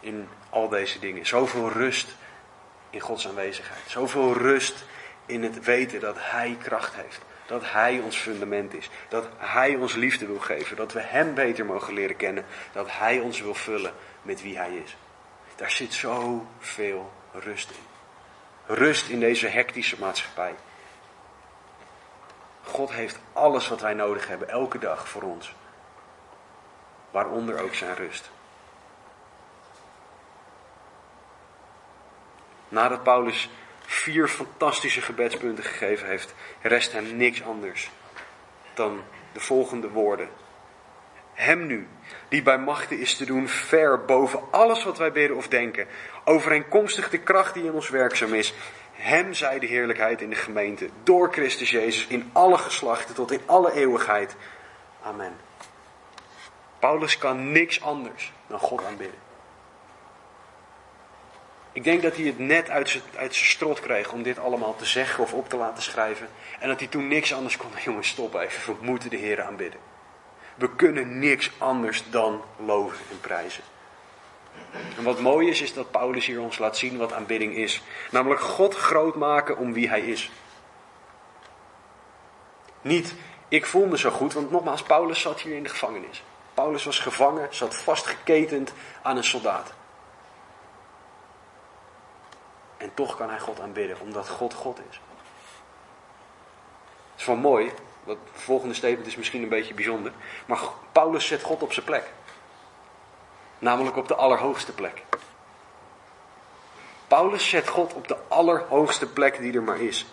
In al deze dingen. Zoveel rust in Gods aanwezigheid. Zoveel rust in het weten dat Hij kracht heeft. Dat Hij ons fundament is. Dat Hij ons liefde wil geven. Dat we Hem beter mogen leren kennen. Dat Hij ons wil vullen met wie Hij is. Daar zit zoveel rust in. Rust in deze hectische maatschappij. God heeft alles wat wij nodig hebben, elke dag voor ons. Waaronder ook zijn rust. Nadat Paulus vier fantastische gebedspunten gegeven heeft, rest hem niks anders dan de volgende woorden. Hem nu, die bij machten is te doen ver boven alles wat wij bidden of denken, overeenkomstig de kracht die in ons werkzaam is. Hem zij de heerlijkheid in de gemeente, door Christus Jezus, in alle geslachten tot in alle eeuwigheid. Amen. Paulus kan niks anders dan God aanbidden. Ik denk dat hij het net uit zijn, uit zijn strot kreeg om dit allemaal te zeggen of op te laten schrijven. En dat hij toen niks anders kon. Jongens, stop even. We moeten de Heer aanbidden. We kunnen niks anders dan loven en prijzen. En wat mooi is, is dat Paulus hier ons laat zien wat aanbidding is. Namelijk God groot maken om wie hij is. Niet, ik voel me zo goed, want nogmaals, Paulus zat hier in de gevangenis. Paulus was gevangen, zat vastgeketend aan een soldaat. En toch kan hij God aanbidden, omdat God God is. Het is wel mooi, het volgende statement is misschien een beetje bijzonder. Maar Paulus zet God op zijn plek. Namelijk op de allerhoogste plek. Paulus zet God op de allerhoogste plek die er maar is.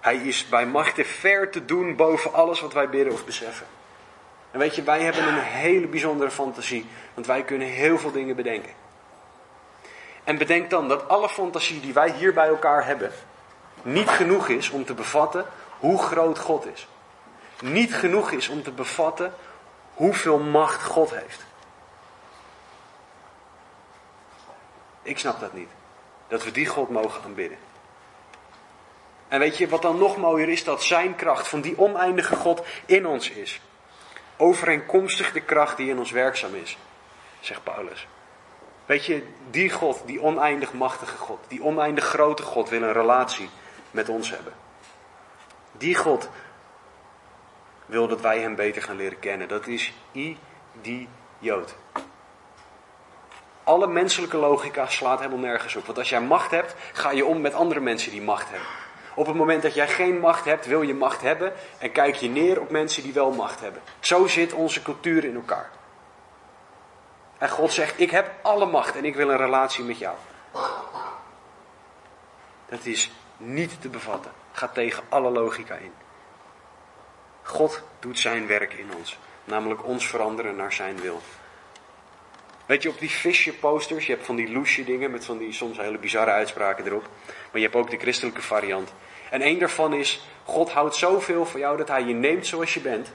Hij is bij machten ver te doen boven alles wat wij bidden of beseffen. En weet je, wij hebben een hele bijzondere fantasie, want wij kunnen heel veel dingen bedenken. En bedenk dan dat alle fantasie die wij hier bij elkaar hebben, niet genoeg is om te bevatten hoe groot God is. Niet genoeg is om te bevatten hoeveel macht God heeft. Ik snap dat niet. Dat we die God mogen aanbidden. En weet je wat dan nog mooier is? Dat zijn kracht van die oneindige God in ons is. Overeenkomstig de kracht die in ons werkzaam is, zegt Paulus. Weet je, die God, die oneindig machtige God, die oneindig grote God wil een relatie met ons hebben. Die God wil dat wij hem beter gaan leren kennen. Dat is die Jood. Alle menselijke logica slaat helemaal nergens op. Want als jij macht hebt, ga je om met andere mensen die macht hebben. Op het moment dat jij geen macht hebt, wil je macht hebben en kijk je neer op mensen die wel macht hebben. Zo zit onze cultuur in elkaar. En God zegt: Ik heb alle macht en ik wil een relatie met jou. Dat is niet te bevatten. Gaat tegen alle logica in. God doet zijn werk in ons. Namelijk ons veranderen naar zijn wil. Weet je, op die visje posters, je hebt van die loesje dingen met van die soms hele bizarre uitspraken erop. Maar je hebt ook de christelijke variant. En één daarvan is, God houdt zoveel van jou dat hij je neemt zoals je bent.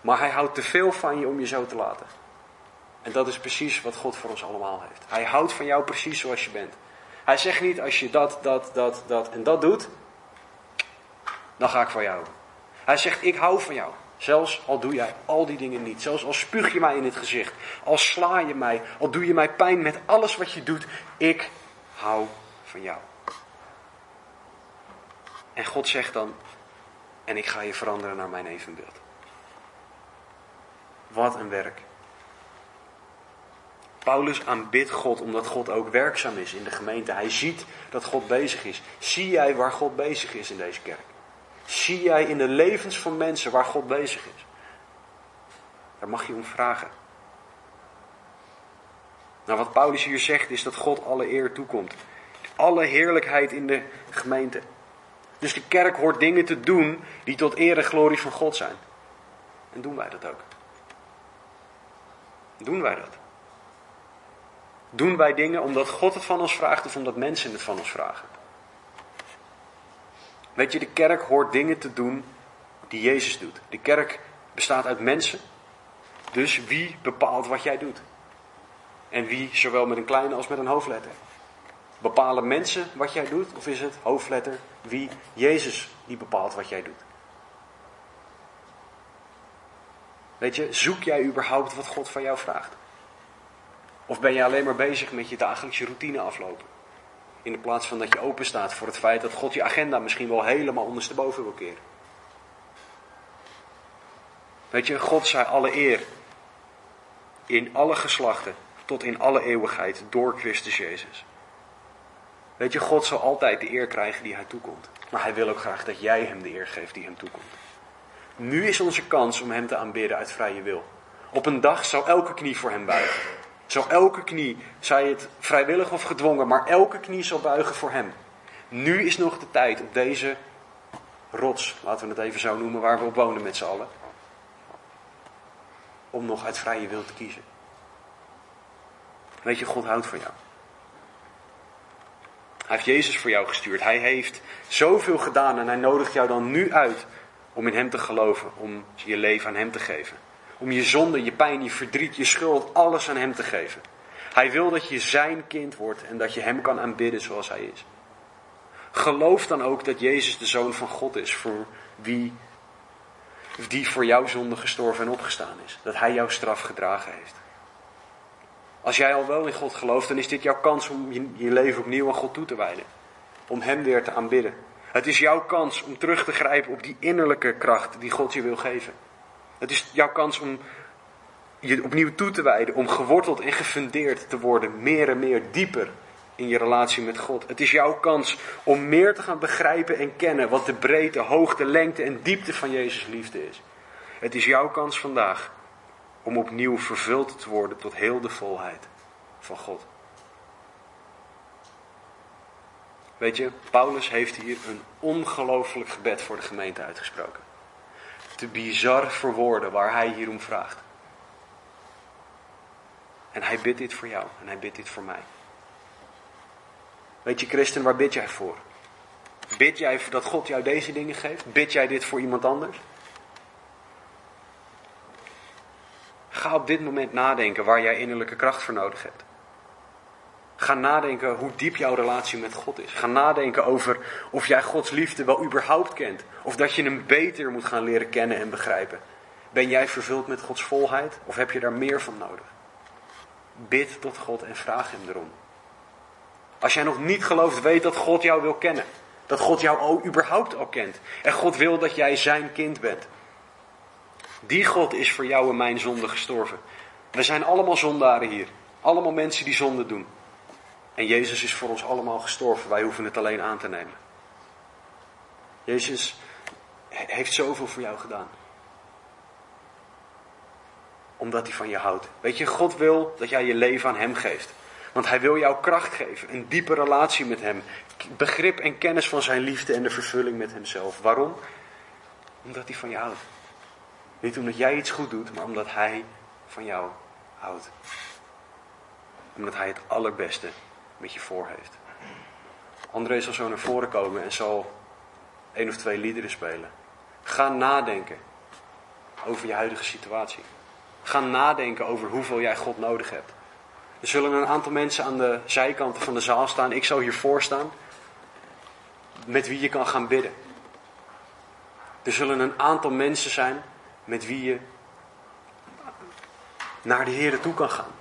Maar hij houdt te veel van je om je zo te laten. En dat is precies wat God voor ons allemaal heeft. Hij houdt van jou precies zoals je bent. Hij zegt niet, als je dat, dat, dat, dat en dat doet, dan ga ik van jou. Hij zegt, ik hou van jou. Zelfs al doe jij al die dingen niet. Zelfs al spuug je mij in het gezicht. Al sla je mij. Al doe je mij pijn met alles wat je doet. Ik hou van jou. En God zegt dan, en ik ga je veranderen naar mijn evenbeeld. Wat een werk. Paulus aanbidt God omdat God ook werkzaam is in de gemeente. Hij ziet dat God bezig is. Zie jij waar God bezig is in deze kerk? Zie jij in de levens van mensen waar God bezig is? Daar mag je om vragen. Nou, wat Paulus hier zegt is dat God alle eer toekomt. Alle heerlijkheid in de gemeente. Dus de kerk hoort dingen te doen die tot eer en glorie van God zijn. En doen wij dat ook? Doen wij dat? Doen wij dingen omdat God het van ons vraagt of omdat mensen het van ons vragen? Weet je, de kerk hoort dingen te doen die Jezus doet. De kerk bestaat uit mensen. Dus wie bepaalt wat jij doet? En wie, zowel met een kleine als met een hoofdletter? Bepalen mensen wat jij doet? Of is het hoofdletter wie Jezus die bepaalt wat jij doet? Weet je, zoek jij überhaupt wat God van jou vraagt? Of ben je alleen maar bezig met je dagelijkse routine aflopen? In de plaats van dat je open staat voor het feit dat God je agenda misschien wel helemaal ondersteboven wil keren. Weet je, God zij alle eer. In alle geslachten, tot in alle eeuwigheid, door Christus Jezus. Weet je, God zal altijd de eer krijgen die hij toekomt. Maar hij wil ook graag dat jij hem de eer geeft die hem toekomt. Nu is onze kans om hem te aanbidden uit vrije wil. Op een dag zal elke knie voor hem buigen. Zal elke knie, zij het vrijwillig of gedwongen, maar elke knie zal buigen voor hem. Nu is nog de tijd op deze rots, laten we het even zo noemen, waar we op wonen met z'n allen. Om nog uit vrije wil te kiezen. Weet je, God houdt van jou. Hij heeft Jezus voor jou gestuurd. Hij heeft zoveel gedaan en hij nodigt jou dan nu uit om in Hem te geloven, om je leven aan Hem te geven. Om je zonde, je pijn, je verdriet, je schuld, alles aan Hem te geven. Hij wil dat je Zijn kind wordt en dat je Hem kan aanbidden zoals Hij is. Geloof dan ook dat Jezus de Zoon van God is, voor wie, die voor jouw zonde gestorven en opgestaan is. Dat Hij jouw straf gedragen heeft. Als jij al wel in God gelooft, dan is dit jouw kans om je, je leven opnieuw aan God toe te wijden. Om Hem weer te aanbidden. Het is jouw kans om terug te grijpen op die innerlijke kracht die God je wil geven. Het is jouw kans om je opnieuw toe te wijden, om geworteld en gefundeerd te worden, meer en meer dieper in je relatie met God. Het is jouw kans om meer te gaan begrijpen en kennen wat de breedte, hoogte, lengte en diepte van Jezus liefde is. Het is jouw kans vandaag om opnieuw vervuld te worden tot heel de volheid van God. Weet je, Paulus heeft hier een ongelooflijk gebed voor de gemeente uitgesproken. Te bizar voor woorden waar hij hier om vraagt. En hij bidt dit voor jou en hij bidt dit voor mij. Weet je, christen, waar bid jij voor? Bid jij dat God jou deze dingen geeft? Bid jij dit voor iemand anders? Ga op dit moment nadenken waar jij innerlijke kracht voor nodig hebt. Ga nadenken hoe diep jouw relatie met God is. Ga nadenken over of jij Gods liefde wel überhaupt kent. Of dat je hem beter moet gaan leren kennen en begrijpen. Ben jij vervuld met Gods volheid of heb je daar meer van nodig? Bid tot God en vraag hem erom. Als jij nog niet gelooft, weet dat God jou wil kennen. Dat God jou ook überhaupt al kent. En God wil dat jij zijn kind bent. Die God is voor jou en mijn zonde gestorven. We zijn allemaal zondaren hier. Allemaal mensen die zonde doen. En Jezus is voor ons allemaal gestorven. Wij hoeven het alleen aan te nemen. Jezus heeft zoveel voor jou gedaan. Omdat hij van je houdt. Weet je, God wil dat jij je leven aan Hem geeft. Want Hij wil jou kracht geven. Een diepe relatie met Hem. Begrip en kennis van Zijn liefde en de vervulling met Hemzelf. Waarom? Omdat Hij van je houdt. Niet omdat jij iets goed doet, maar omdat Hij van jou houdt. Omdat Hij het allerbeste met je voor heeft. André zal zo naar voren komen en zal één of twee liederen spelen. Ga nadenken over je huidige situatie. Ga nadenken over hoeveel jij God nodig hebt. Er zullen een aantal mensen aan de zijkanten van de zaal staan. Ik zal hiervoor staan. Met wie je kan gaan bidden. Er zullen een aantal mensen zijn met wie je naar de Heer toe kan gaan.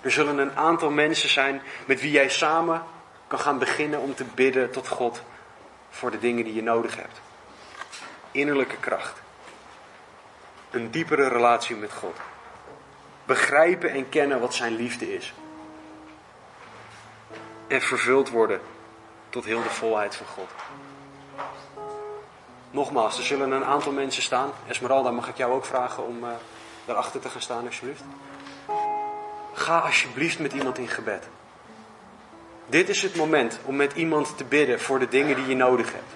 Er zullen een aantal mensen zijn met wie jij samen kan gaan beginnen om te bidden tot God voor de dingen die je nodig hebt. Innerlijke kracht. Een diepere relatie met God. Begrijpen en kennen wat zijn liefde is. En vervuld worden tot heel de volheid van God. Nogmaals, er zullen een aantal mensen staan. Esmeralda, mag ik jou ook vragen om uh, daarachter te gaan staan, alsjeblieft? Ga alsjeblieft met iemand in gebed. Dit is het moment om met iemand te bidden voor de dingen die je nodig hebt.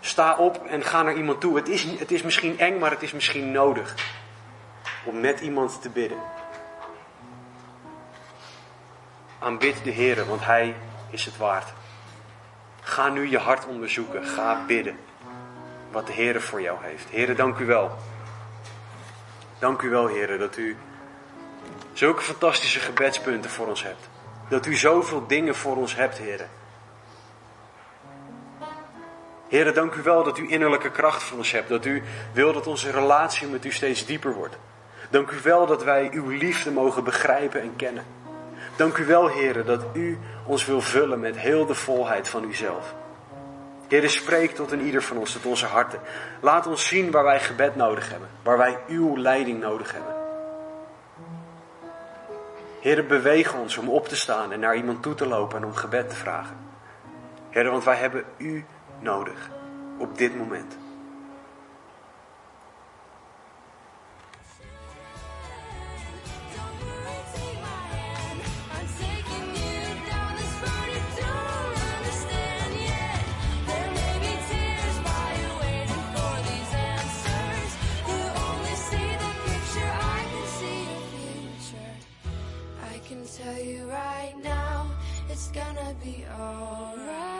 Sta op en ga naar iemand toe. Het is, het is misschien eng, maar het is misschien nodig om met iemand te bidden. Aanbid de Heer, want Hij is het waard. Ga nu je hart onderzoeken. Ga bidden wat de Heer voor jou heeft. Heer, dank u wel. Dank u wel, Heer, dat u zulke fantastische gebedspunten voor ons hebt. Dat u zoveel dingen voor ons hebt, Heer. Heer, dank u wel dat u innerlijke kracht voor ons hebt. Dat u wil dat onze relatie met u steeds dieper wordt. Dank u wel dat wij uw liefde mogen begrijpen en kennen. Dank u wel, Heer, dat u ons wil vullen met heel de volheid van uzelf. Heer, spreek tot een ieder van ons, tot onze harten. Laat ons zien waar wij gebed nodig hebben, waar wij uw leiding nodig hebben. Heer, beweeg ons om op te staan en naar iemand toe te lopen en om gebed te vragen. Heer, want wij hebben u nodig op dit moment. You right now, it's gonna be alright.